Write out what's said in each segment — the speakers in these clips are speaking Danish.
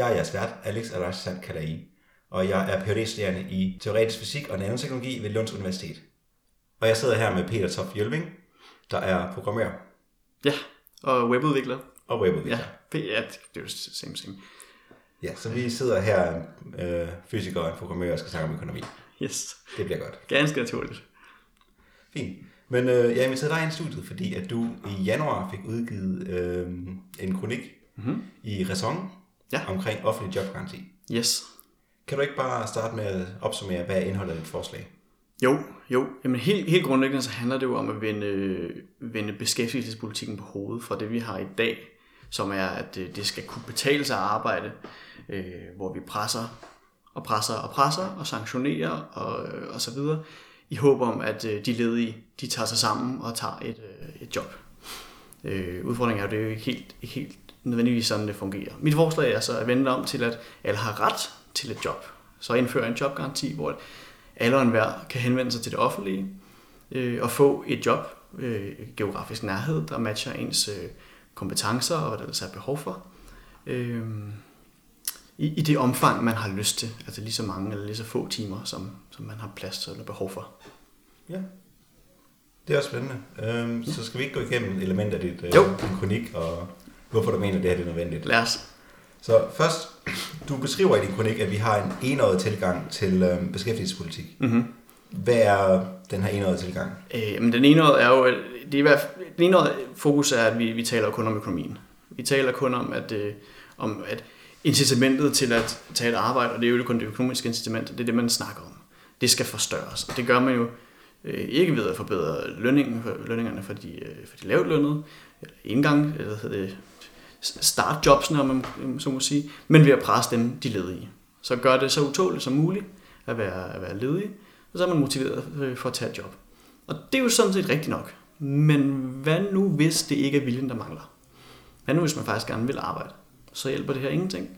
Jeg er jeres vært, Alex Alassane Kalai, og jeg er phd studerende i teoretisk fysik og nanoteknologi ved Lunds Universitet. Og jeg sidder her med Peter Toft Jølving, der er programmør Ja, og webudvikler. og webudvikler. Ja, det, ja, det er jo same same. Ja, så vi sidder her, øh, fysikere og en programmør, og skal snakke om økonomi. Yes, Det bliver godt. ganske naturligt. Fint. Men øh, jeg inviterede dig ind i studiet, fordi at du i januar fik udgivet øh, en kronik Mm-hmm. i Ræson Ja. omkng offentlig jobgaranti. Yes. Kan du ikke bare starte med at opsummere, hvad er indholdet af dit forslag? Jo, jo. Jamen helt, helt grundlæggende så handler det jo om at vende, vende beskæftigelsespolitikken på hovedet fra det, vi har i dag, som er, at øh, det skal kunne betale sig at arbejde, øh, hvor vi presser og presser og presser og sanktionerer og, øh, og så videre, i håb om, at øh, de ledige, de tager sig sammen og tager et, et job. Øh, udfordringen er jo, det er jo ikke helt, ikke helt nødvendigvis sådan, det fungerer. Mit forslag er så at vende om til, at alle har ret til et job. Så indføre en jobgaranti, hvor alle og enhver kan henvende sig til det offentlige øh, og få et job, øh, geografisk nærhed, der matcher ens øh, kompetencer og hvad der ellers er behov for. Øh, i, I det omfang, man har lyst til. Altså lige så mange eller lige så få timer, som, som man har plads til eller behov for. Ja. Det er også spændende. Øhm, så skal vi ikke gå igennem elementer af dit, øh, Jo. kronik, og hvorfor du mener, det her det er nødvendigt. Lad os. Så først, du beskriver i din kronik, at vi har en enøjet tilgang til øh, beskæftigelsespolitik. Mm-hmm. Hvad er den her enøjet tilgang? Øh, men den ene er jo, det er i hvert fald, den ene fokus er, at vi, vi taler kun om økonomien. Vi taler kun om, at, øh, om, at incitamentet til at tage et arbejde, og det er jo kun det økonomiske incitament, det er det, man snakker om. Det skal forstørres, og det gør man jo øh, ikke ved at forbedre lønningen, for, lønningerne for de, øh, for de lavt lønnede, eller engang, eller hvad hedder det, startjobsene, om man så må sige, men ved at presse dem, de ledige. Så gør det så utåligt som muligt at være, at være ledig, og så er man motiveret øh, for at tage et job. Og det er jo sådan set rigtigt nok. Men hvad nu, hvis det ikke er viljen, der mangler? Hvad nu, hvis man faktisk gerne vil arbejde? Så hjælper det her ingenting,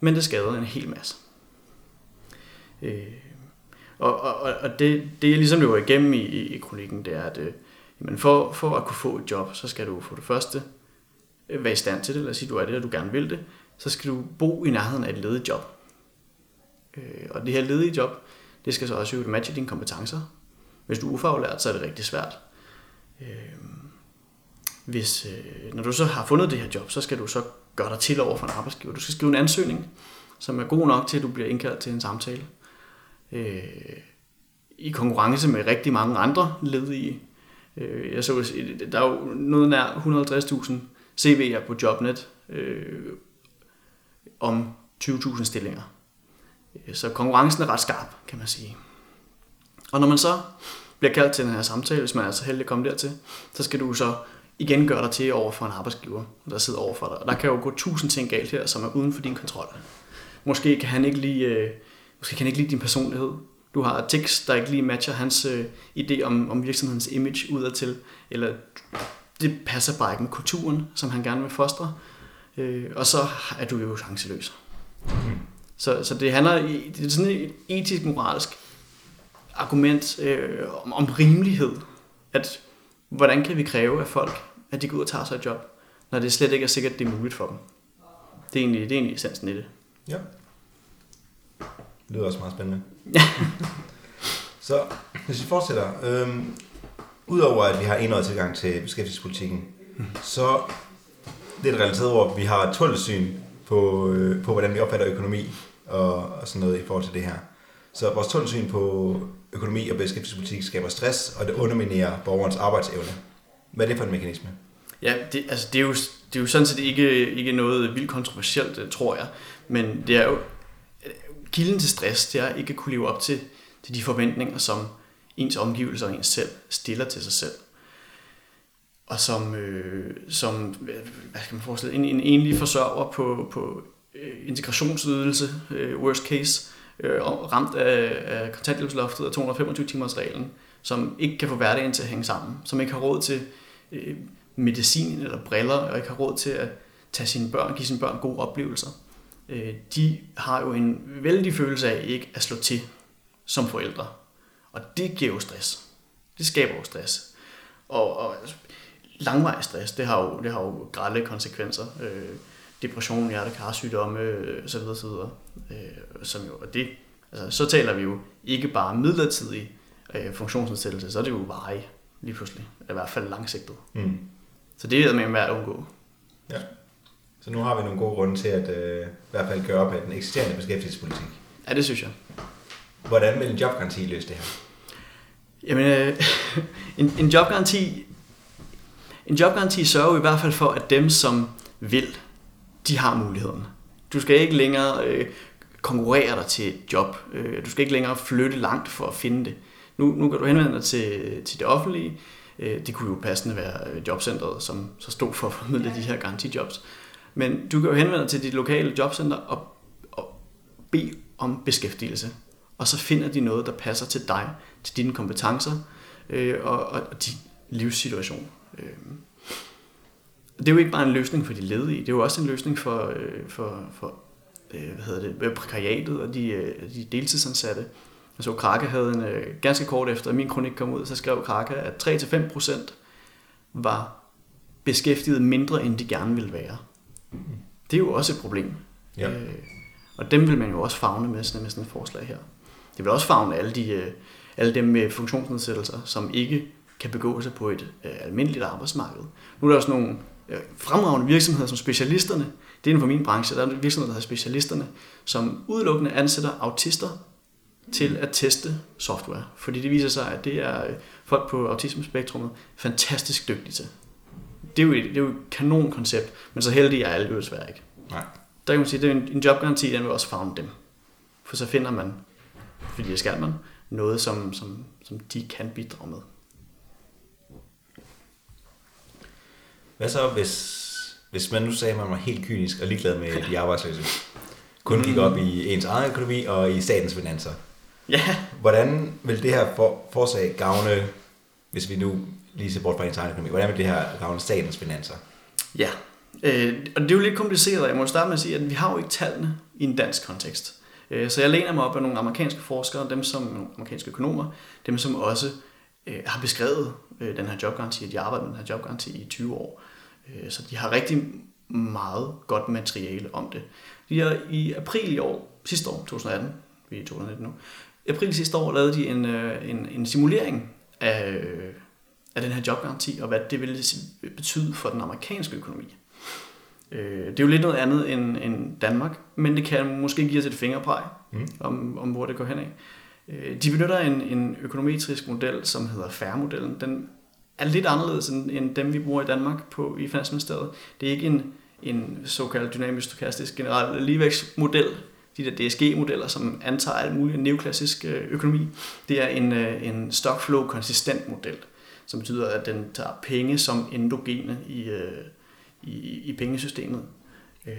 men det skader en hel masse. Øh, og og, og- det, det, jeg ligesom løber igennem i, i, i kronikken, det er, at øh, jamen for, for at kunne få et job, så skal du for det første Øh, være i stand til det, lad os sige, du er det, og du gerne vil det, så skal du bo i nærheden af et ledigt job. Øh, og det her ledige job, det skal så også jo matche dine kompetencer. Hvis du er ufaglært, så er det rigtig svært. Øh, hvis, øh, når du så har fundet det her job, så skal du så gøre dig til over for en arbejdsgiver. Du skal skrive en ansøgning, som er god nok til, at du bliver indkaldt til en samtale. Øh, I konkurrence med rigtig mange andre ledige. Øh, jeg så, der er jo noget nær 150.000 CV'er på Jobnet øh, om 20.000 stillinger. Så konkurrencen er ret skarp, kan man sige. Og når man så bliver kaldt til den her samtale, hvis man er så heldig at komme dertil, så skal du så igen gøre dig til over for en arbejdsgiver, der sidder over for dig. Og der kan jo gå tusind ting galt her, som er uden for din kontrol. Måske kan han ikke lide, øh, måske kan han ikke lide din personlighed. Du har tekst, der ikke lige matcher hans øh, idé om, om virksomhedens image udadtil, eller det passer bare ikke med kulturen, som han gerne vil fostre. Øh, og så er du jo chanceløs. Så, så det handler i, det er sådan et etisk, moralsk argument øh, om, om rimelighed. At hvordan kan vi kræve af folk, at de går ud og tager sig et job, når det slet ikke er sikkert, at det er muligt for dem. Det er egentlig, det er egentlig essensen i det. Ja. Det lyder også meget spændende. så hvis vi fortsætter. Øhm, Udover at vi har enøjet tilgang til beskæftigelsespolitikken, så det er et relateret ord, vi har et tullesyn på, øh, på, hvordan vi opfatter økonomi og, og sådan noget i forhold til det her. Så vores tunnelsyn på økonomi og beskæftigelsespolitik skaber stress, og det underminerer borgerens arbejdsevne. Hvad er det for en mekanisme? Ja, det, altså det, er jo, det er jo sådan set ikke, ikke noget vildt kontroversielt, øh, tror jeg. Men det er jo, øh, kilden til stress, det er ikke at kunne leve op til, til de forventninger, som ens omgivelser og ens selv stiller til sig selv. Og som, øh, som hvad skal man forestille, en, en enlig forsørger på, på øh, integrationsydelse, øh, worst case, øh, ramt af, af kontanthjælpsloftet og 225 timers reglen, som ikke kan få hverdagen til at hænge sammen, som ikke har råd til øh, medicin eller briller, og ikke har råd til at tage sine børn, give sine børn gode oplevelser. Øh, de har jo en vældig følelse af ikke at slå til som forældre. Og det giver jo stress. Det skaber jo stress. Og, og langvarig stress, det har jo, det har jo grælde konsekvenser. Øh, depression, hjertekarsygdomme øh, osv. osv. Øh, som jo, og det, altså, så taler vi jo ikke bare midlertidig øh, funktionsnedsættelse, så er det jo varig lige pludselig. I hvert fald langsigtet. Mm. Så det er med at undgå. Ja. Så nu har vi nogle gode grunde til at øh, i hvert fald gøre op med den eksisterende beskæftigelsespolitik. Ja, det synes jeg. Hvordan vil en jobgaranti løse det her? Jamen, øh, en, en jobgaranti en jobgaranti sørger i hvert fald for, at dem, som vil, de har muligheden. Du skal ikke længere øh, konkurrere dig til et job. Øh, du skal ikke længere flytte langt for at finde det. Nu, nu kan du henvende dig til, til det offentlige. Øh, det kunne jo passende være øh, jobcentret, som så stod for at formidle de her garantijobs. Men du kan jo henvende dig til dit lokale jobcenter og, og bede om beskæftigelse. Og så finder de noget, der passer til dig, til dine kompetencer øh, og, og, din livssituation. Øh. Det er jo ikke bare en løsning for de ledige, det er jo også en løsning for, øh, for, for øh, hvad hedder det, prekariatet og de, øh, de deltidsansatte. Jeg så Krake havde en, øh, ganske kort efter min kronik kom ud, så skrev Krake, at 3-5% var beskæftiget mindre, end de gerne ville være. Det er jo også et problem. Ja. Øh, og dem vil man jo også fagne med sådan, med sådan et forslag her. Det vil også fagne alle, de, øh, alle dem med funktionsnedsættelser, som ikke kan begå sig på et øh, almindeligt arbejdsmarked. Nu er der også nogle øh, fremragende virksomheder som specialisterne. Det er inden for min branche. Der er virksomheder, der har specialisterne, som udelukkende ansætter autister til at teste software. Fordi det viser sig, at det er øh, folk på autismespektrummet fantastisk dygtige til. Det er jo et, det er jo et kanon koncept, men så heldig er alle jo desværre ikke. Nej. Der kan man sige, at en, en jobgaranti, den vil også favne dem. For så finder man, det skal man, noget, som, som, som de kan bidrage med. Hvad så, hvis, hvis man nu sagde, at man var helt kynisk og ligeglad med de arbejdsløse? Kun gik op i ens egen økonomi og i statens finanser. Ja. Hvordan vil det her for, forsag gavne, hvis vi nu lige ser bort fra ens egen økonomi, hvordan vil det her gavne statens finanser? Ja, øh, og det er jo lidt kompliceret. Jeg må starte med at sige, at vi har jo ikke tallene i en dansk kontekst. Øh, så jeg læner mig op af nogle amerikanske forskere, dem som nogle amerikanske økonomer, dem som også øh, har beskrevet øh, den her jobgaranti, at de arbejder med den her jobgaranti i 20 år. Øh, så de har rigtig meget godt materiale om det. De har i april i år, sidste år, 2018, vi er 2019 nu, i april sidste år lavede de en, øh, en, en simulering af, øh, af den her jobgaranti, og hvad det ville betyde for den amerikanske økonomi. Øh, det er jo lidt noget andet end, end Danmark, men det kan måske give os et fingerpræg mm. om, om, hvor det går hen af. De benytter en, en økonometrisk model, som hedder FAIR-modellen. Den er lidt anderledes end, end dem, vi bruger i Danmark på i Finansministeriet. Det er ikke en, en såkaldt dynamisk stokastisk generel ligevækstmodel, de der DSG-modeller, som antager alt muligt neoklassisk øh, økonomi. Det er en, øh, en stockflow konsistent model, som betyder, at den tager penge som endogene i, øh, i, i pengesystemet.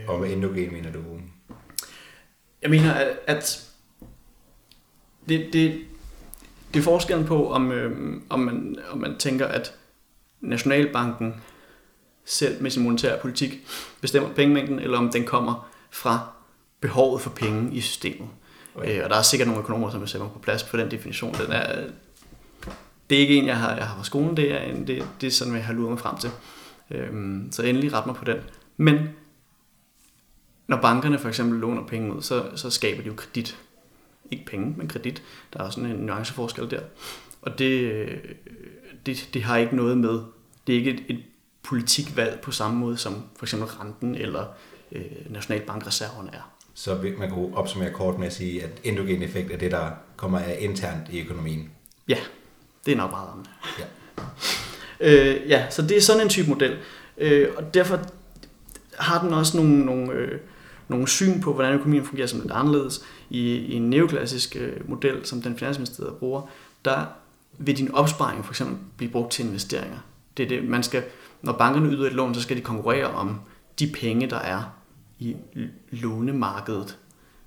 Og med endogen mener du? Jeg mener, at, at det, det, det er forskellen på, om, øh, om, man, om man tænker, at Nationalbanken selv med sin monetære politik bestemmer pengemængden, eller om den kommer fra behovet for penge i systemet. Okay. Øh, og der er sikkert nogle økonomer, som vil sætte mig på plads på den definition. Den er, det er ikke en, jeg har, jeg har fra skolen, det er, en, det, det er sådan, jeg har luret mig frem til. Øhm, så endelig ret mig på den. Men når bankerne for eksempel låner penge ud, så, så skaber de jo kredit ikke penge, men kredit. Der er sådan en nuanceforskel der. Og det, det, det har ikke noget med, det er ikke et, et politikvalg på samme måde som for eksempel renten eller øh, Nationalbankreserven er. Så man kunne opsummere kort med at sige, at endogen effekt er det, der kommer af internt i økonomien? Ja, det er nok meget om det. Ja. øh, ja, så det er sådan en type model. Øh, og derfor har den også nogle, nogle, øh, nogle syn på, hvordan økonomien fungerer som lidt anderledes. I, i en neoklassisk øh, model, som den finansministeriet bruger, der vil din opsparing for eksempel blive brugt til investeringer. Det er det, man skal, når bankerne yder et lån, så skal de konkurrere om de penge, der er i lånemarkedet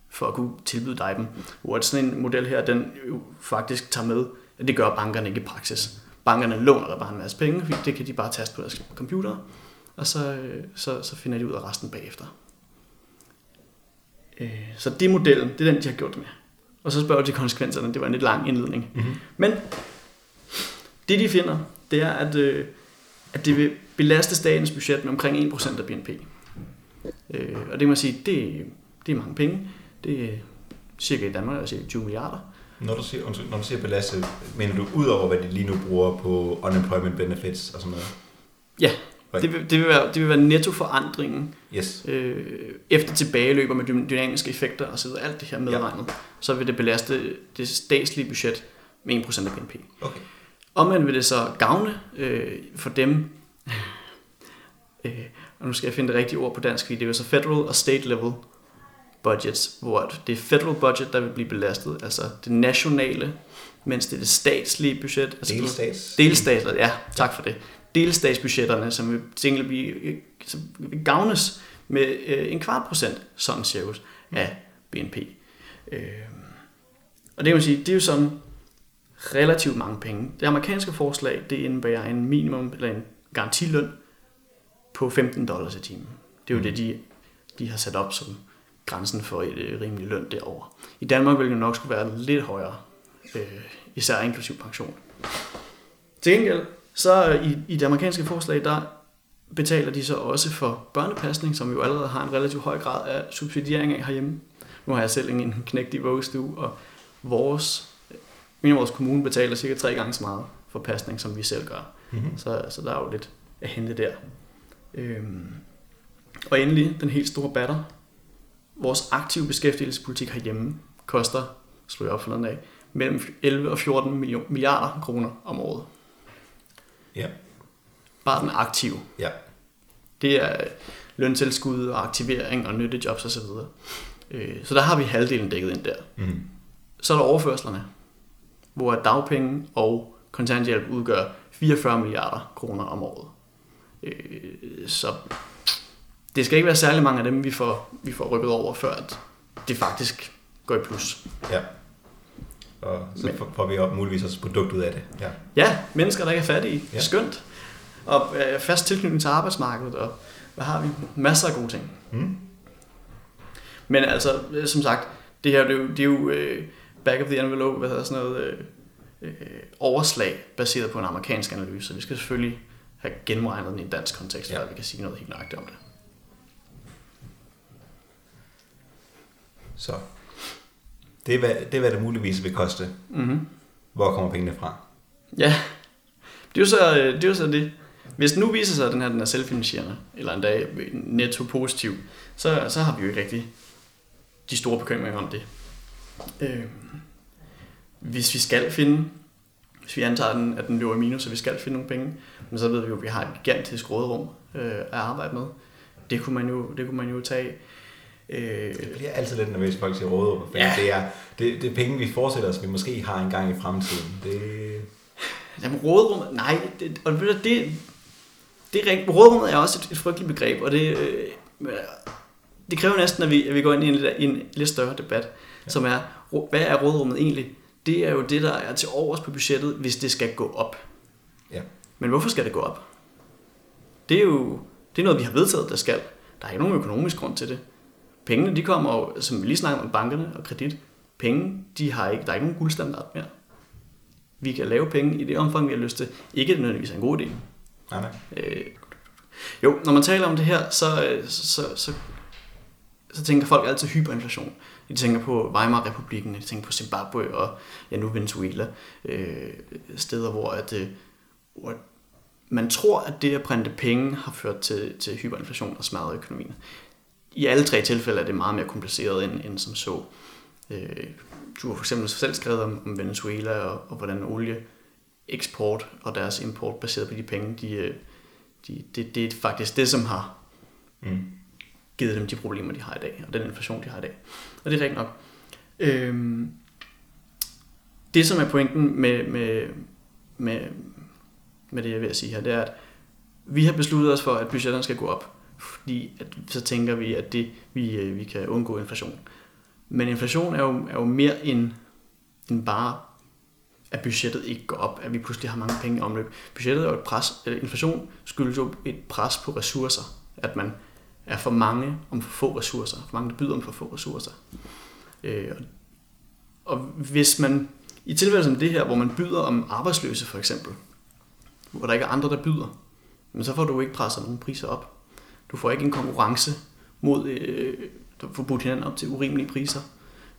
for at kunne tilbyde dig dem. Hvor sådan en model her, den jo faktisk tager med, at det gør bankerne ikke i praksis. Bankerne låner der bare en masse penge, fordi det kan de bare taste på deres computer, og så, øh, så, så finder de ud af resten bagefter. Øh, så det er modellen, det er den, de har gjort det med. Og så spørger de konsekvenserne, det var en lidt lang indledning. Mm-hmm. Men det de finder, det er, at, øh, at det vil belaste statens budget med omkring 1% af BNP. Og det kan man sige, det, det er mange penge. Det er cirka i Danmark, altså 20 milliarder. Når du siger, når du siger belaste, mener du ud over, hvad de lige nu bruger på unemployment benefits og sådan noget? Ja, det vil, det vil, være, det vil være nettoforandringen yes. øh, efter tilbageløber med dynamiske effekter og så videre, alt det her medregnet, ja. så vil det belaste det statslige budget med 1% af BNP. Okay. Omvendt vil det så gavne øh, for dem, øh, og nu skal jeg finde det rigtige ord på dansk, det er jo så federal og state level budgets, hvor det er federal budget, der vil blive belastet, altså det nationale, mens det er det statslige budget. Altså Delstats. Delstater, ja, tak for det. Delstatsbudgetterne, som vil tænke blive, som vil gavnes med øh, en kvart procent, sådan cirkus, af BNP. Øh, og det kan man sige, det er jo sådan relativt mange penge. Det amerikanske forslag, det indebærer en minimum, eller en garantiløn på 15 dollars i timen. Det er jo mm. det, de, de har sat op som grænsen for et øh, rimelig løn derover. I Danmark vil det nok skulle være lidt højere, øh, især inklusiv pension. Til gengæld, så i, i det amerikanske forslag, der betaler de så også for børnepasning, som jo allerede har en relativt høj grad af subsidiering af herhjemme. Nu har jeg selv en knægt i vuggestue, og vores, min vores kommune betaler cirka tre gange så meget for pasning, som vi selv gør. Mm-hmm. Så, så der er jo lidt at hente der. Øhm, og endelig den helt store batter, vores aktive beskæftigelsespolitik herhjemme koster, slår jeg op for af, mellem 11 og 14 milliarder kroner om året. Ja. Bare den aktive. Ja. Det er løntilskud og aktivering og nyttejobs osv. Øh, så der har vi halvdelen dækket ind der. Mm. Så er der overførslerne, hvor dagpenge og kontanthjælp udgør 44 milliarder kroner om året. Øh, så det skal ikke være særlig mange af dem, vi får, vi får rykket over, før at det faktisk går i plus. Ja. Og så Men, får vi op, muligvis også produkt ud af det. Ja, ja mennesker, der ikke er fattige. Ja. Skønt. Og øh, fast tilknytning til arbejdsmarkedet, og hvad har vi? Masser af gode ting. Mm. Men altså, øh, som sagt, det her det er jo, det er jo uh, back of the envelope, hvad hedder sådan noget, uh, uh, overslag baseret på en amerikansk analyse. Vi skal selvfølgelig have gennemregnet den i en dansk kontekst, ja. før vi kan sige noget helt nøjagtigt om det. Så det er, hvad, det, er, hvad det muligvis vil koste. Mm-hmm. Hvor kommer pengene fra? Ja, det er jo så det. Er jo så det. Hvis nu viser sig, at den her den er selvfinansierende, eller endda netto positiv, så, så har vi jo ikke rigtig de store bekymringer om det. Øh, hvis vi skal finde, hvis vi antager, den, at den løber i minus, så vi skal finde nogle penge, men så ved vi jo, at vi har et gigantisk råderum øh, at arbejde med. Det kunne man jo, det kunne man jo tage Øh, det bliver altid lidt nervøs, folk siger råderum. Ja. Det, er, det, det er penge, vi fortsætter os, vi måske har en gang i fremtiden. Det... Jamen råderum, nej, det, og det, det, det er råderummet er også et, et frygteligt begreb, og det, øh, det kræver næsten, at vi, at vi går ind i en, i en lidt større debat, ja. som er, hvad er råderummet egentlig? Det er jo det, der er til overs på budgettet, hvis det skal gå op. Ja. Men hvorfor skal det gå op? Det er jo det er noget, vi har vedtaget, der skal. Der er ikke nogen økonomisk grund til det. Pengene, de kommer jo, som vi lige snakker om bankerne og kredit, penge, de har ikke, der er ikke nogen guldstandard mere. Vi kan lave penge i det omfang, vi har lyst til. Ikke nødvendigvis er en god idé. Nej, nej. Øh, jo, når man taler om det her, så, så, så, så, så tænker folk altid hyperinflation. De tænker på Weimar-republiken, de tænker på Zimbabwe og ja, nu Venezuela. Øh, steder, hvor, at, øh, hvor man tror, at det at printe penge har ført til, til hyperinflation og smadret økonomien i alle tre tilfælde er det meget mere kompliceret end, end som så. Øh, du har for eksempel selv skrevet om, om Venezuela og, og hvordan olie eksport og deres import baseret på de penge, de, øh, de, det, det er faktisk det, som har mm. givet dem de problemer, de har i dag, og den inflation, de har i dag. Og det er rigtigt nok. Øhm, det, som er pointen med, med, med, med det, jeg vil sige her, det er, at vi har besluttet os for, at budgetterne skal gå op fordi at, så tænker vi, at det, vi, øh, vi kan undgå inflation. Men inflation er jo, er jo mere end, end bare, at budgettet ikke går op, at vi pludselig har mange penge i omløb. Budgettet er jo et pres, eller inflation skyldes jo et pres på ressourcer, at man er for mange om for få ressourcer, for mange der byder om for få ressourcer. Øh, og, og hvis man, i tilfælde som det her, hvor man byder om arbejdsløse for eksempel, hvor der ikke er andre, der byder, men så får du ikke presset nogen priser op. Du får ikke en konkurrence mod, øh, du får budt hinanden op til urimelige priser,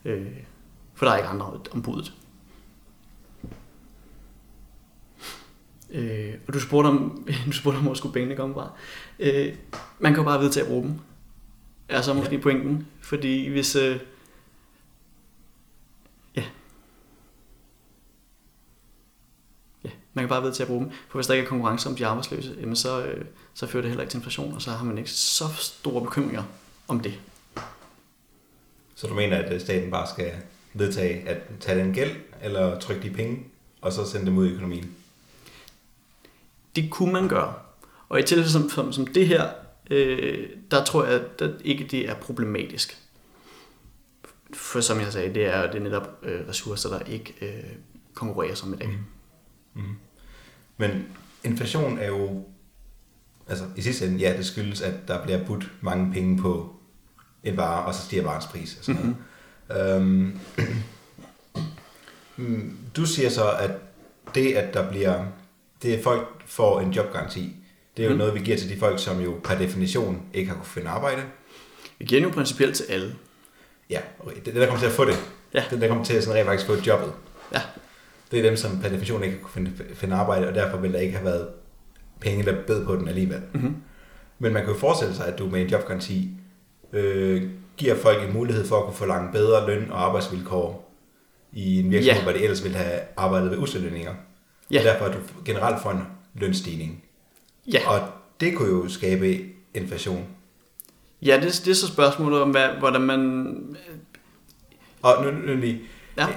øh, for der er ikke andre om budet. Øh, og du spurgte om, du spurgte om hvor skulle pengene komme fra. Øh, man kan jo bare vide til at bruge dem. Er så måske ja. pointen. Fordi hvis... Øh, ja. Ja, man kan bare vide til at bruge dem. For hvis der ikke er konkurrence om de arbejdsløse, jamen så, øh, så fører det heller ikke til inflation, og så har man ikke så store bekymringer om det. Så du mener, at staten bare skal vedtage at tage den gæld, eller trykke de penge, og så sende dem ud i økonomien? Det kunne man gøre. Og i tilfælde som, som, som det her, øh, der tror jeg at ikke, det er problematisk. For som jeg sagde, det er, det er netop øh, ressourcer, der ikke øh, konkurrerer som i dag. Mm. Mm. Men inflation er jo, altså i sidste ende, ja, det skyldes, at der bliver budt mange penge på en vare, og så stiger varens pris. Og sådan noget. Mm-hmm. Øhm, du siger så, at det, at der bliver, det er folk får en jobgaranti, det er jo mm. noget, vi giver til de folk, som jo per definition ikke har kunnet finde arbejde. Vi giver den jo principielt til alle. Ja, okay. det er der kommer til at få det. Ja. Det der kommer til at sådan rent faktisk få jobbet. Ja. Det er dem, som per definition ikke har kunnet finde, finde arbejde, og derfor vil der ikke have været penge, der bed på den alligevel. Mm-hmm. Men man kan jo forestille sig, at du med en jobgaranti øh, giver folk en mulighed for at kunne få langt bedre løn og arbejdsvilkår i en virksomhed, ja. hvor de ellers ville have arbejdet ved uselønninger. Ja. Og derfor at du generelt får en lønstigning. Ja. Og det kunne jo skabe inflation. Ja, det, det er så spørgsmålet om, hvad, hvordan man... Og nu, nu lige... Ja.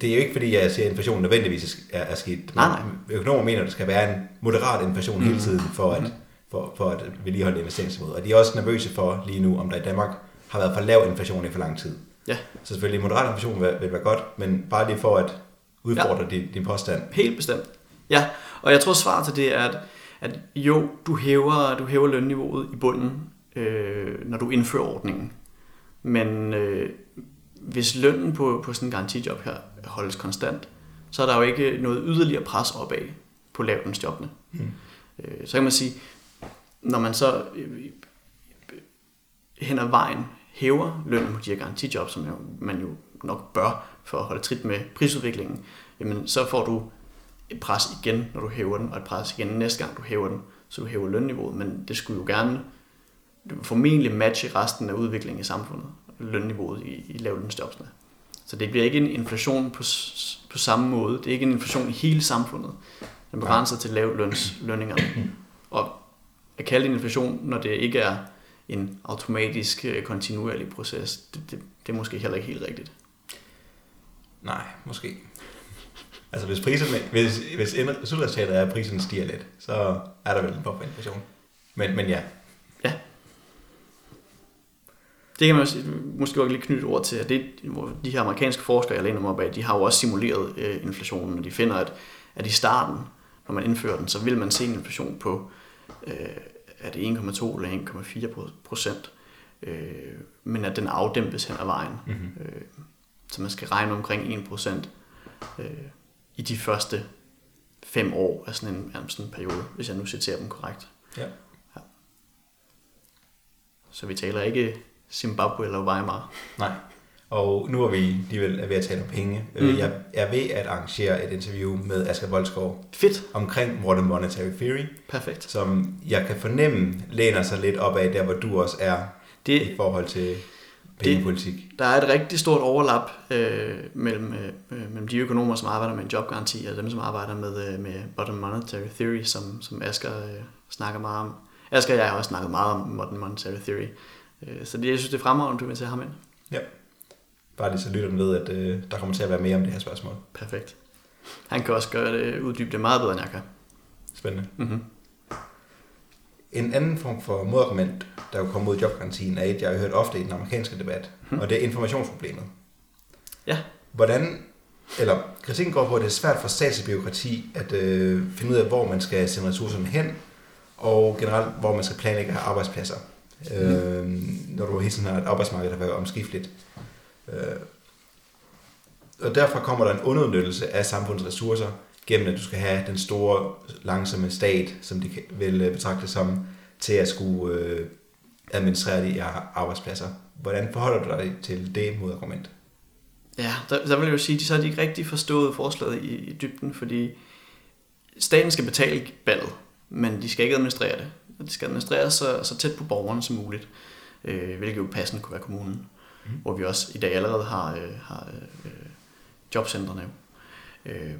Det er jo ikke fordi, jeg siger, at inflation nødvendigvis er, er skidt. Nej, nej. Økonomer mener, at der skal være en moderat inflation mm. hele tiden, for at, mm. for, for at vedligeholde investeringsniveauet. Og de er også nervøse for lige nu, om der i Danmark har været for lav inflation i for lang tid. Ja. Så selvfølgelig moderat inflation vil, vil være godt, men bare lige for at udfordre ja. din, din påstand. Helt bestemt. Ja, og jeg tror svaret til det er, at, at jo, du hæver, du hæver lønniveauet i bunden, øh, når du indfører ordningen. Men øh, hvis lønnen på, på sådan en garantijob her holdes konstant, så er der jo ikke noget yderligere pres opad på lavlønsjobbene. Mm. Øh, så kan man sige, når man så øh, hen ad vejen hæver lønnen på de her garantijob, som jo, man jo nok bør for at holde trit med prisudviklingen, jamen så får du et pres igen, når du hæver den, og et pres igen næste gang, du hæver den, så du hæver lønniveauet, men det skulle jo gerne formentlig matche resten af udviklingen i samfundet, lønniveauet i, i lavlønsjobsene. Så det bliver ikke en inflation på, på samme måde. Det er ikke en inflation i hele samfundet. Den begrænser til lavlønslønningerne. Og at kalde det en inflation, når det ikke er en automatisk, øh, kontinuerlig proces, det, det, det er måske heller ikke helt rigtigt. Nej, måske. Altså hvis priserne, hvis, hvis slutresultatet er, at priserne stiger lidt, så er der vel en form for inflation. Men, men. Ja. Det kan man også, måske også lige knytte ord til, at det, hvor de her amerikanske forskere, jeg læner mig op af, de har jo også simuleret øh, inflationen, og de finder, at, at i starten, når man indfører den, så vil man se en inflation på, øh, er det 1,2 eller 1,4 procent, øh, men at den afdæmpes hen ad vejen. Mm-hmm. Øh, så man skal regne omkring 1 procent. Øh, i de første fem år af sådan en, af sådan en periode, hvis jeg nu citerer dem korrekt. Ja. ja. Så vi taler ikke Zimbabwe eller Weimar. Nej. Og nu er vi alligevel ved at tale om penge. Øh, mm. Jeg er ved at arrangere et interview med Asger Voldskov. Fedt. Omkring Modern Monetary Theory. Perfekt. Som jeg kan fornemme læner sig lidt op af der, hvor du også er det, i forhold til pengepolitik. Det, der er et rigtig stort overlap øh, mellem, øh, mellem de økonomer, som arbejder med en jobgaranti, og dem, som arbejder med, øh, med Modern Monetary Theory, som, som Asger øh, snakker meget om. Asger og jeg har også snakket meget om Modern Monetary Theory. Øh, så det, jeg synes, det er fremragende, du vil tage ham ind. Ja. Bare lige så lytteren ved, at øh, der kommer til at være mere om det her spørgsmål. Perfekt. Han kan også gøre det, uddybe det meget bedre, end jeg kan. Spændende. Mm-hmm. En anden form for modargument, der jo kommer mod jobgarantien, er et, jeg har hørt ofte i den amerikanske debat, hmm. og det er informationsproblemet. Ja. Hvordan, eller kritikken går på, at det er svært for statsbyråkrati at øh, finde ud af, hvor man skal sende ressourcerne hen, og generelt, hvor man skal planlægge arbejdspladser. Øh, når du hele tiden har et arbejdsmarked, der er omskifteligt. Øh, og derfor kommer der en underudnyttelse af samfundets ressourcer, gennem at du skal have den store, langsomme stat, som de vil øh, betragte som, til at skulle øh, administrere de arbejdspladser. Hvordan forholder du dig til det modargument? Ja, der, der vil jeg jo sige, at så har de ikke rigtig forstået forslaget i, i dybden, fordi staten skal betale ballet, men de skal ikke administrere det. Det skal administreres så, så tæt på borgerne som muligt, øh, hvilket jo passende kunne være kommunen, mm. hvor vi også i dag allerede har, øh, har øh, jobcentrene. Øh,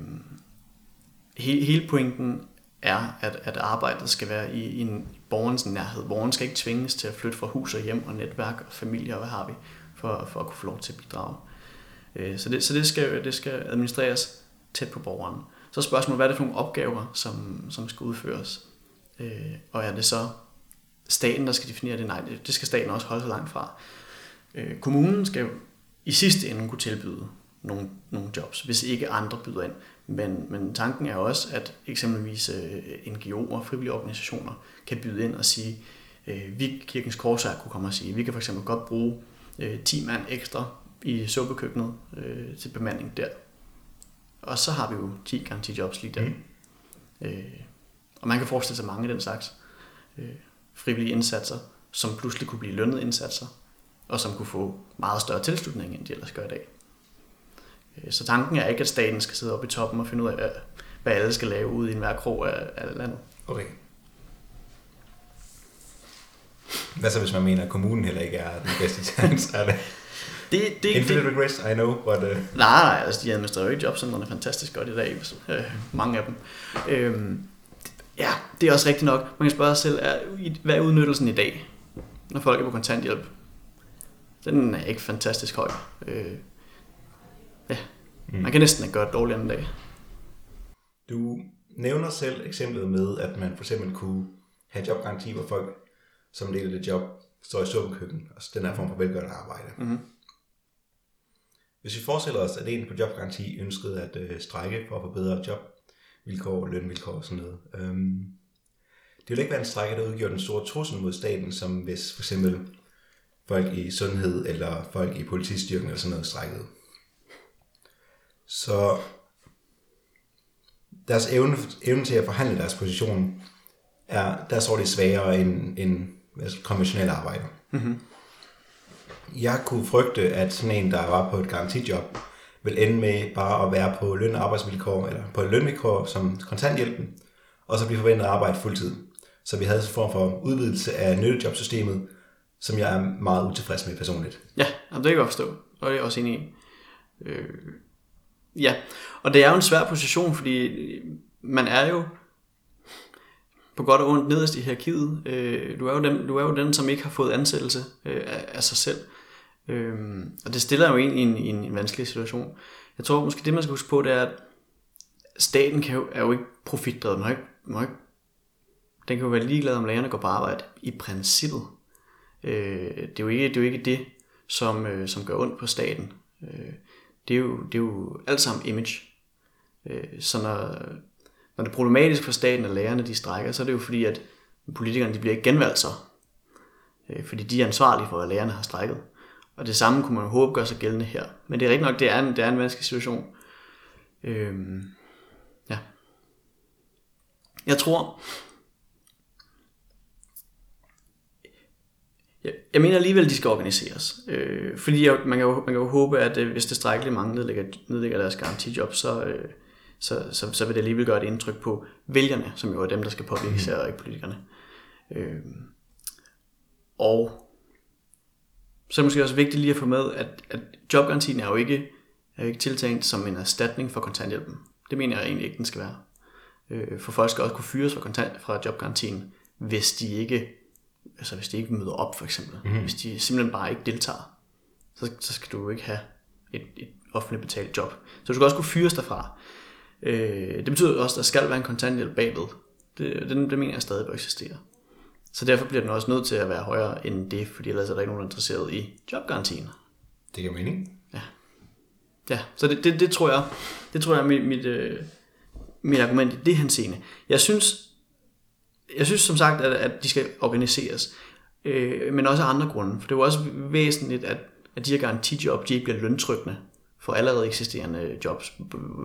hele, hele pointen er, at, at arbejdet skal være i, i, en, i borgerens nærhed. Borgeren skal ikke tvinges til at flytte fra hus og hjem og netværk og familie og hvad har vi, for, for at kunne få lov til at bidrage. Øh, så det, så det, skal, det skal administreres tæt på borgeren. Så er spørgsmålet, hvad er det for nogle opgaver, som, som skal udføres? Øh, og er det så staten, der skal definere det? Nej, det, det skal staten også holde sig langt fra. Øh, kommunen skal jo i sidste ende kunne tilbyde nogle, nogle jobs, hvis ikke andre byder ind. Men, men tanken er også, at eksempelvis øh, NGO'er og frivillige organisationer kan byde ind og sige, øh, vi, Kirkens Korsær, kunne komme og sige, vi kan for eksempel godt bruge øh, 10 mand ekstra i suppekøkkenet øh, til bemanding der. Og så har vi jo 10 garantijobs lige der. Mm. Øh, og man kan forestille sig mange af den slags øh, frivillige indsatser, som pludselig kunne blive lønnede indsatser, og som kunne få meget større tilslutning, end de ellers gør i dag. Øh, så tanken er ikke, at staten skal sidde oppe i toppen og finde ud af, hvad alle skal lave ude i enhver krog af, af landet. Okay. Hvad så, hvis man mener, at kommunen heller ikke er den bedste til at det? Det, det, Infinite det, regrets, I know, but... Uh... Nej, nej, altså de administrerer jo jobcentrene fantastisk godt i dag, øh, mange af dem. Øhm, ja, det er også rigtigt nok. Man kan spørge sig selv, er, hvad er udnyttelsen i dag, når folk er på kontanthjælp? Den er ikke fantastisk høj. Øh, ja, mm. man kan næsten ikke gøre det dårligere en dag. Du nævner selv eksemplet med, at man for eksempel kunne have jobgaranti, hvor folk, som del af det job, står i suppekøkken, altså den her form for velgørende arbejde. Mm-hmm. Hvis vi forestiller os, at en på jobgaranti ønskede at øh, strække for at forbedre jobvilkår, lønvilkår og sådan noget, øhm, det vil ikke være en strække, der udgjorde den store trussel mod staten, som hvis for eksempel folk i sundhed eller folk i politistyrken eller sådan noget strækkede. Så deres evne, evne til at forhandle deres position, er, der så det svagere end, end konventionelle arbejde. Mm-hmm. Jeg kunne frygte, at sådan en, der var på et garantijob, vil ende med bare at være på løn- og arbejdsvilkår, eller på lønvilkår som kontanthjælpen, og så blive forventet at arbejde fuldtid. Så vi havde en form for udvidelse af nyttejobsystemet, som jeg er meget utilfreds med personligt. Ja, det kan jeg godt forstå, og det er også enig i. Øh, ja, og det er jo en svær position, fordi man er jo på godt og ondt nederst i hierarkiet. Øh, du, er jo den, du er jo den, som ikke har fået ansættelse øh, af, af sig selv. Øhm, og det stiller jo en i en, i en vanskelig situation. Jeg tror måske det man skal huske på, det er, at staten kan jo, er jo ikke profitdrevet. Man ikke, man ikke, den kan jo være ligeglad, om lærerne går på arbejde i princippet. Øh, det, er jo ikke, det er jo ikke det, som, øh, som gør ondt på staten. Øh, det, er jo, det er jo alt sammen image. Øh, så når, når det er problematisk for staten, at lærerne de strækker, så er det jo fordi, at politikerne de bliver ikke genvalgt så. Øh, fordi de er ansvarlige for, at lærerne har strækket. Og det samme kunne man håbe gør sig gældende her. Men det er rigtigt nok, det er en, det er en vanskelig situation. Øhm, ja. Jeg tror, jeg, jeg mener alligevel, de skal organiseres. Øh, fordi jeg, man, kan jo, man kan jo håbe, at øh, hvis det strækkeligt mange nedlægger, nedlægger deres garantijob, så, øh, så, så, så vil det alligevel gøre et indtryk på vælgerne, som jo er dem, der skal påvirke sig, og ikke politikerne. Øh, og så er det måske også vigtigt lige at få med, at, at jobgarantien er jo ikke, er jo ikke tiltænkt som en erstatning for kontanthjælpen. Det mener jeg egentlig ikke, den skal være. Øh, for folk skal også kunne fyres fra, kontant, fra jobgarantien, hvis de ikke altså hvis de ikke møder op for eksempel. Mm. Hvis de simpelthen bare ikke deltager, så, så skal du jo ikke have et, et offentligt betalt job. Så du skal også kunne fyres derfra. Øh, det betyder også, at der skal være en kontanthjælp bagved. Det, det, det mener jeg stadig bør eksistere. Så derfor bliver den også nødt til at være højere end det, fordi ellers er der ikke nogen, er interesseret i jobgarantien. Det giver mening. Ja, så det, det, det tror jeg, det tror jeg er mit, mit, øh, mit argument i det henseende. Jeg synes, jeg synes som sagt, at, at de skal organiseres, øh, men også af andre grunde. For det er jo også væsentligt, at, at de her garantijob, de ikke bliver løntrykkende for allerede eksisterende jobs,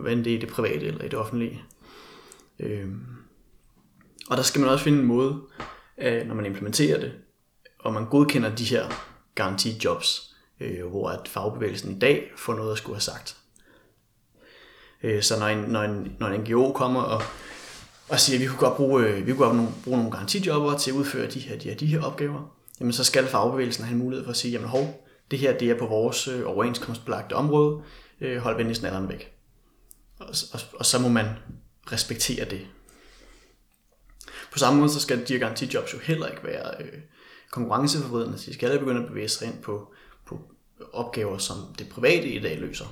hvad det er i det private eller i det offentlige. Øh, og der skal man også finde en måde, øh, når man implementerer det, og man godkender de her garantijobs, øh, hvor at fagbevægelsen i dag får noget at skulle have sagt. Øh, så når en, når, en, når en NGO kommer og, og siger, at vi kunne godt bruge, øh, vi kunne godt nogle, bruge nogle garantijobber til at udføre de her, de her, de her opgaver, jamen så skal fagbevægelsen have en mulighed for at sige, jamen hov, det her det er på vores øh, overenskomstbelagte område, øh, hold venligst alderen væk. Og, og, og så må man respektere det. På samme måde så skal de her garantijobs jo heller ikke være øh, konkurrenceforvridende. De skal heller begynde at bevæge sig ind på, på opgaver, som det private i dag løser.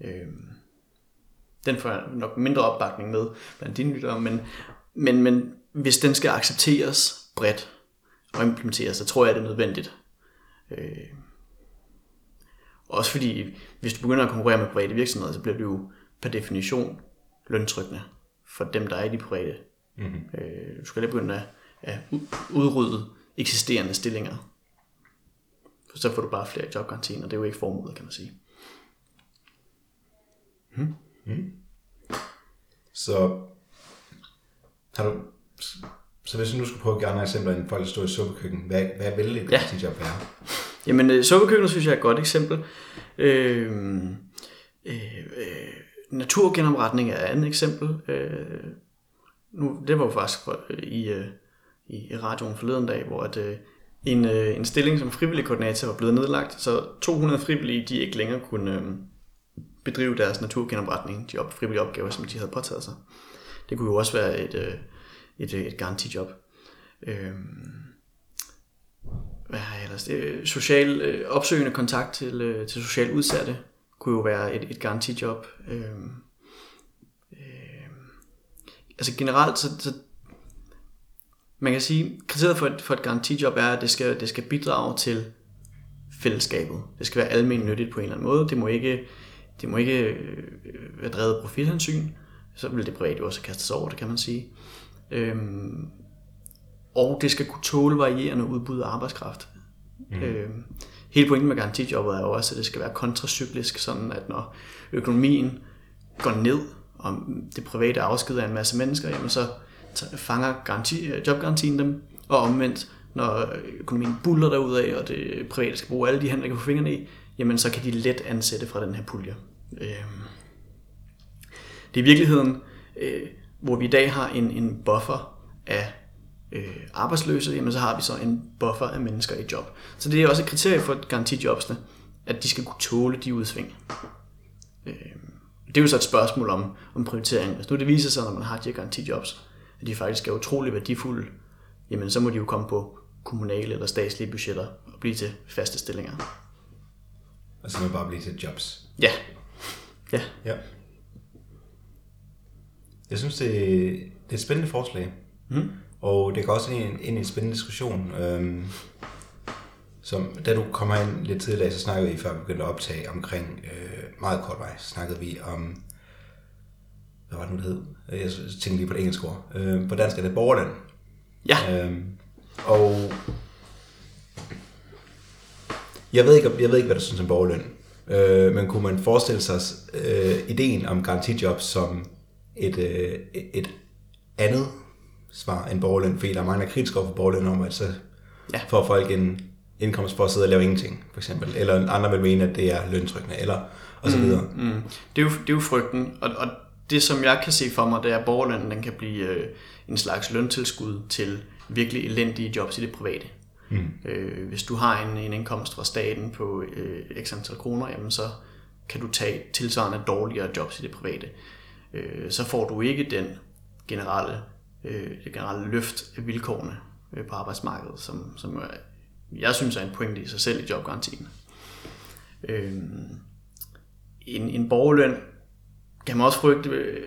Øh, den får jeg nok mindre opbakning med blandt dine lyttere, men, men, men hvis den skal accepteres bredt og implementeres, så tror jeg, det er nødvendigt. Øh, også fordi, hvis du begynder at konkurrere med private virksomheder, så bliver du jo per definition løntrykkende for dem, der er i de private. Mm-hmm. Øh, du skal lige begynde at, at udrydde eksisterende stillinger. For så får du bare flere jobgarantien, og det er jo ikke formålet, kan man sige. Så har du... Så hvis du nu skulle prøve at give andre eksempler, end folk, der står i suppekøkken, hvad, hvad vil et Ja. garantijab være? Jamen, øh, suppekøkkenet synes jeg er et godt eksempel. Øh, øh, øh, naturgenopretning er et andet eksempel. Øh, nu, det var jo faktisk øh, i, øh, i, i radioen forleden dag, hvor at, øh, en, øh, en stilling som frivillig koordinator var blevet nedlagt, så 200 frivillige de ikke længere kunne øh, bedrive deres naturgenopretning, de op, frivillige opgaver, som de havde påtaget sig. Det kunne jo også være et, øh, et, øh, et garantijob. Øh, hvad har jeg ellers? Øh, social øh, opsøgende kontakt til, øh, til socialt udsatte kunne jo være et, et garantijob. Øh, altså generelt, så, så man kan sige, kriteriet for et, for et garantijob er, at det skal, det skal bidrage til fællesskabet. Det skal være almindeligt nyttigt på en eller anden måde. Det må ikke, det må ikke øh, være drevet af profithensyn. Så vil det private jo også kaste sig over det, kan man sige. Øhm, og det skal kunne tåle varierende udbud af arbejdskraft. Mm. Øhm, hele pointen med garantijobbet er jo også, at det skal være kontracyklisk, sådan at når økonomien går ned, og det private afskeder en masse mennesker, jamen så fanger garanti, øh, jobgarantien dem, og omvendt, når økonomien buller derudad, og det private skal bruge alle de hænder, der kan få fingrene i, jamen så kan de let ansætte fra den her pulje. Øhm, det er i virkeligheden, øh, hvor vi i dag har en, en buffer af øh, arbejdsløse, jamen så har vi så en buffer af mennesker i job. Så det er også et kriterie for garantijobsene, at de skal kunne tåle de udsving. Øh, det er jo så et spørgsmål om, om prioritering. Hvis nu det viser sig, når man har de her garantijobs, at de faktisk er utrolig værdifulde, jamen så må de jo komme på kommunale eller statslige budgetter og blive til faste stillinger. Og så må bare blive til jobs. Ja. Ja. Ja. Jeg synes, det, det er et spændende forslag. Mm. Og det går også ind, ind i en spændende diskussion. Øhm, som, da du kommer ind lidt tidligere, så snakkede vi, før vi begyndte at optage, omkring, øh, meget kort vej, snakkede vi om, hvad var det nu, det hed? Jeg tænkte lige på det engelske ord. Øh, på dansk er det borgerløn. Ja. Øhm, og jeg ved, ikke, jeg ved ikke, hvad du synes om borgerløn. Øh, men kunne man forestille sig øh, ideen om garantijob som et, øh, et andet svar end borgerløn? Fordi der er mange, der er kritiske over for borgerløn om, at så Ja. får folk en indkomst for at sidde og lave ingenting, for eksempel. Eller andre vil mene, at det er løntrykkende, eller og så videre. Mm. Det, er jo, det er jo frygten, og, og det som jeg kan se for mig, det er, at borgerlønnen den kan blive øh, en slags løntilskud til virkelig elendige jobs i det private. Mm. Øh, hvis du har en, en indkomst fra staten på øh, x antal kroner, jamen så kan du tage tilsvarende dårligere jobs i det private. Øh, så får du ikke den generelle, øh, det generelle løft af vilkårene øh, på arbejdsmarkedet, som, som jeg synes er en pointe i sig selv i jobgarantien. Øh, en, en borgerløn kan man også frygte, øh,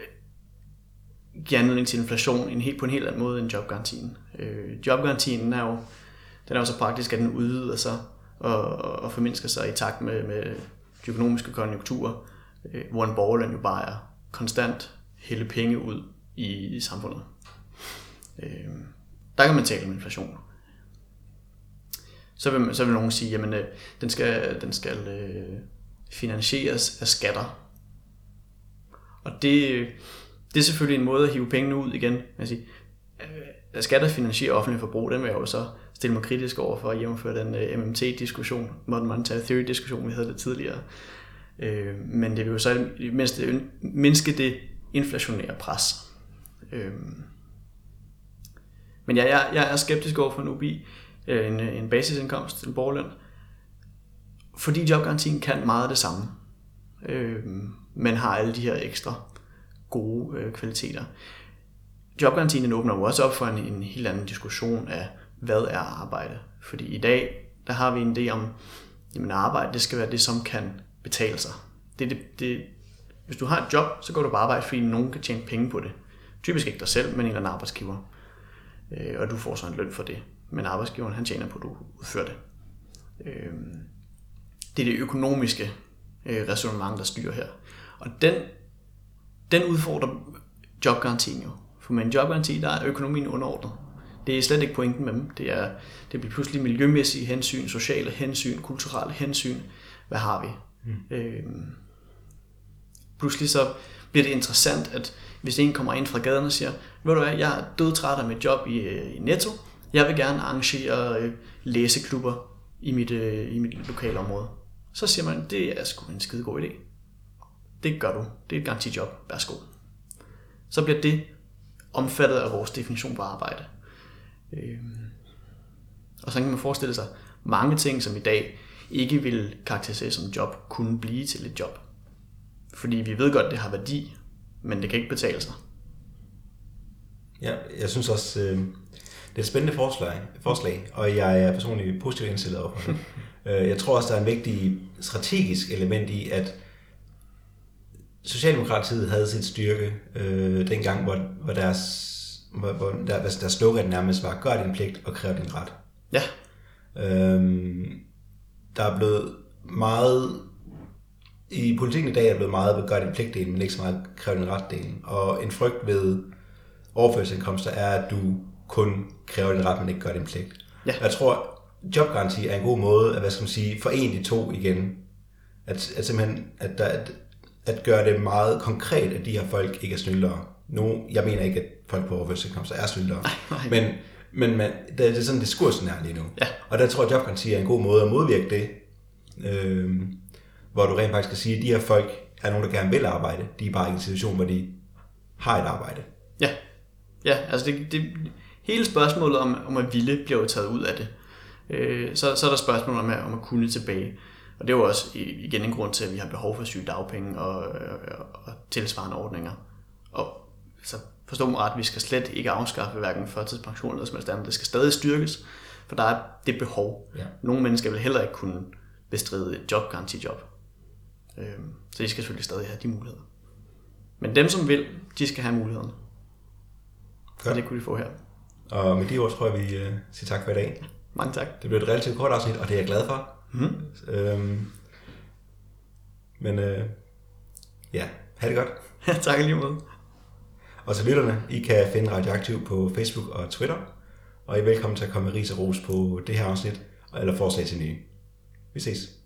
giver anledning til inflation en helt, på en helt anden måde end jobgarantien. Øh, jobgarantien er jo, den er jo så praktisk, at den udvider sig og, og formindsker sig i takt med, med de økonomiske konjunkturer, øh, hvor en borgerløn jo bare er konstant hælde penge ud i, i samfundet. Øh, der kan man tale om inflation. Så vil, så vil nogen sige, jamen øh, den skal, den skal øh, finansieres af skatter. Og det, det er selvfølgelig en måde at hive pengene ud igen. Jeg sige, øh, at skatter finansierer offentlig forbrug, den vil jeg jo så stille mig kritisk over for at gennemføre den øh, MMT-diskussion, Modern Monetary Theory-diskussion, vi havde lidt tidligere. Øh, men det vil jo så mindst, mindske det inflationære pres. Øh, men ja, jeg, jeg er skeptisk over for en UBI, Øh, en, en basisindkomst, en borgerløn, fordi jobgarantien kan meget af det samme, øh, men har alle de her ekstra gode øh, kvaliteter. Jobgarantien åbner jo også op for en, en helt anden diskussion af, hvad er arbejde? Fordi i dag, der har vi en idé om, at arbejde, det skal være det, som kan betale sig. Det, det, det, hvis du har et job, så går du på arbejde, fordi nogen kan tjene penge på det. Typisk ikke dig selv, men en eller anden arbejdsgiver. Øh, og du får så en løn for det. Men arbejdsgiveren, han tjener på, at du udfører det. Øh, det er det økonomiske øh, resonemang, der styrer her. Og den, den udfordrer jobgarantien jo. For med en jobgaranti, der er økonomien underordnet. Det er slet ikke pointen med dem. Det, er, det bliver pludselig miljømæssige hensyn, sociale hensyn, kulturelle hensyn. Hvad har vi? Mm. Øhm, pludselig så bliver det interessant, at hvis en kommer ind fra gaden og siger, ved du hvad, jeg er dødtræt af mit job i, øh, i Netto, jeg vil gerne arrangere øh, læseklubber i mit, øh, i mit lokale område. Så siger man, det er sgu en skide god idé. Det gør du. Det er et garantijob. Værsgo. Så bliver det omfattet af vores definition på arbejde. Øh, og så kan man forestille sig mange ting, som i dag ikke vil karakteriseres som job, kunne blive til et job. Fordi vi ved godt, at det har værdi, men det kan ikke betale sig. Ja, jeg synes også, øh, det er et spændende forslag, forslag, og jeg er personligt positivt indstillet over for det. Øh, jeg tror også, der er en vigtig strategisk element i, at Socialdemokratiet havde sit styrke øh, dengang, hvor, hvor deres hvor, hvor der, der slogan nærmest var, gør din pligt og kræv din ret. Ja. Øhm, der er blevet meget, i politikken i dag er blevet meget ved gør din pligt men ikke så meget kræv din ret delen. Og en frygt ved overførselsindkomster er, at du kun kræver din ret, men ikke gør din pligt. Ja. Jeg tror, jobgaranti er en god måde at hvad skal man sige, forene de to igen. At, at simpelthen, at, der, at, at gøre det meget konkret, at de her folk ikke er snyldere. No, jeg mener ikke, at folk på overførselsindkomster er snyldere. Men, men man, det, det er sådan diskursen er lige nu. Ja. Og der tror jeg, at jobgaranti er en god måde at modvirke det. Øh, hvor du rent faktisk kan sige, at de her folk er nogen, der gerne vil arbejde. De er bare i en situation, hvor de har et arbejde. Ja, ja altså det, det, hele spørgsmålet om, om at ville bliver jo taget ud af det. Øh, så, så er der spørgsmålet om at, om at kunne tilbage. Og det er jo også igen en grund til, at vi har behov for syge dagpenge og, og, og tilsvarende ordninger. Og så forstå mig ret, vi skal slet ikke afskaffe hverken førtidspension eller som andet. Det skal stadig styrkes, for der er det behov. Ja. Nogle mennesker vil heller ikke kunne bestride et jobgarantijob. Øhm, så de skal selvfølgelig stadig have de muligheder. Men dem, som vil, de skal have mulighederne. Godt. Og det kunne vi få her. Og med de ord tror jeg, vi uh, siger tak for i dag. Mange tak. Det blev et relativt kort afsnit, og det er jeg glad for. Mm. Øhm, men uh, ja, ha' det godt. Tak lige måde. Og til lytterne, I kan finde Radioaktiv på Facebook og Twitter, og I er velkommen til at komme med ris og ros på det her afsnit, eller forslag til nye. Vi ses.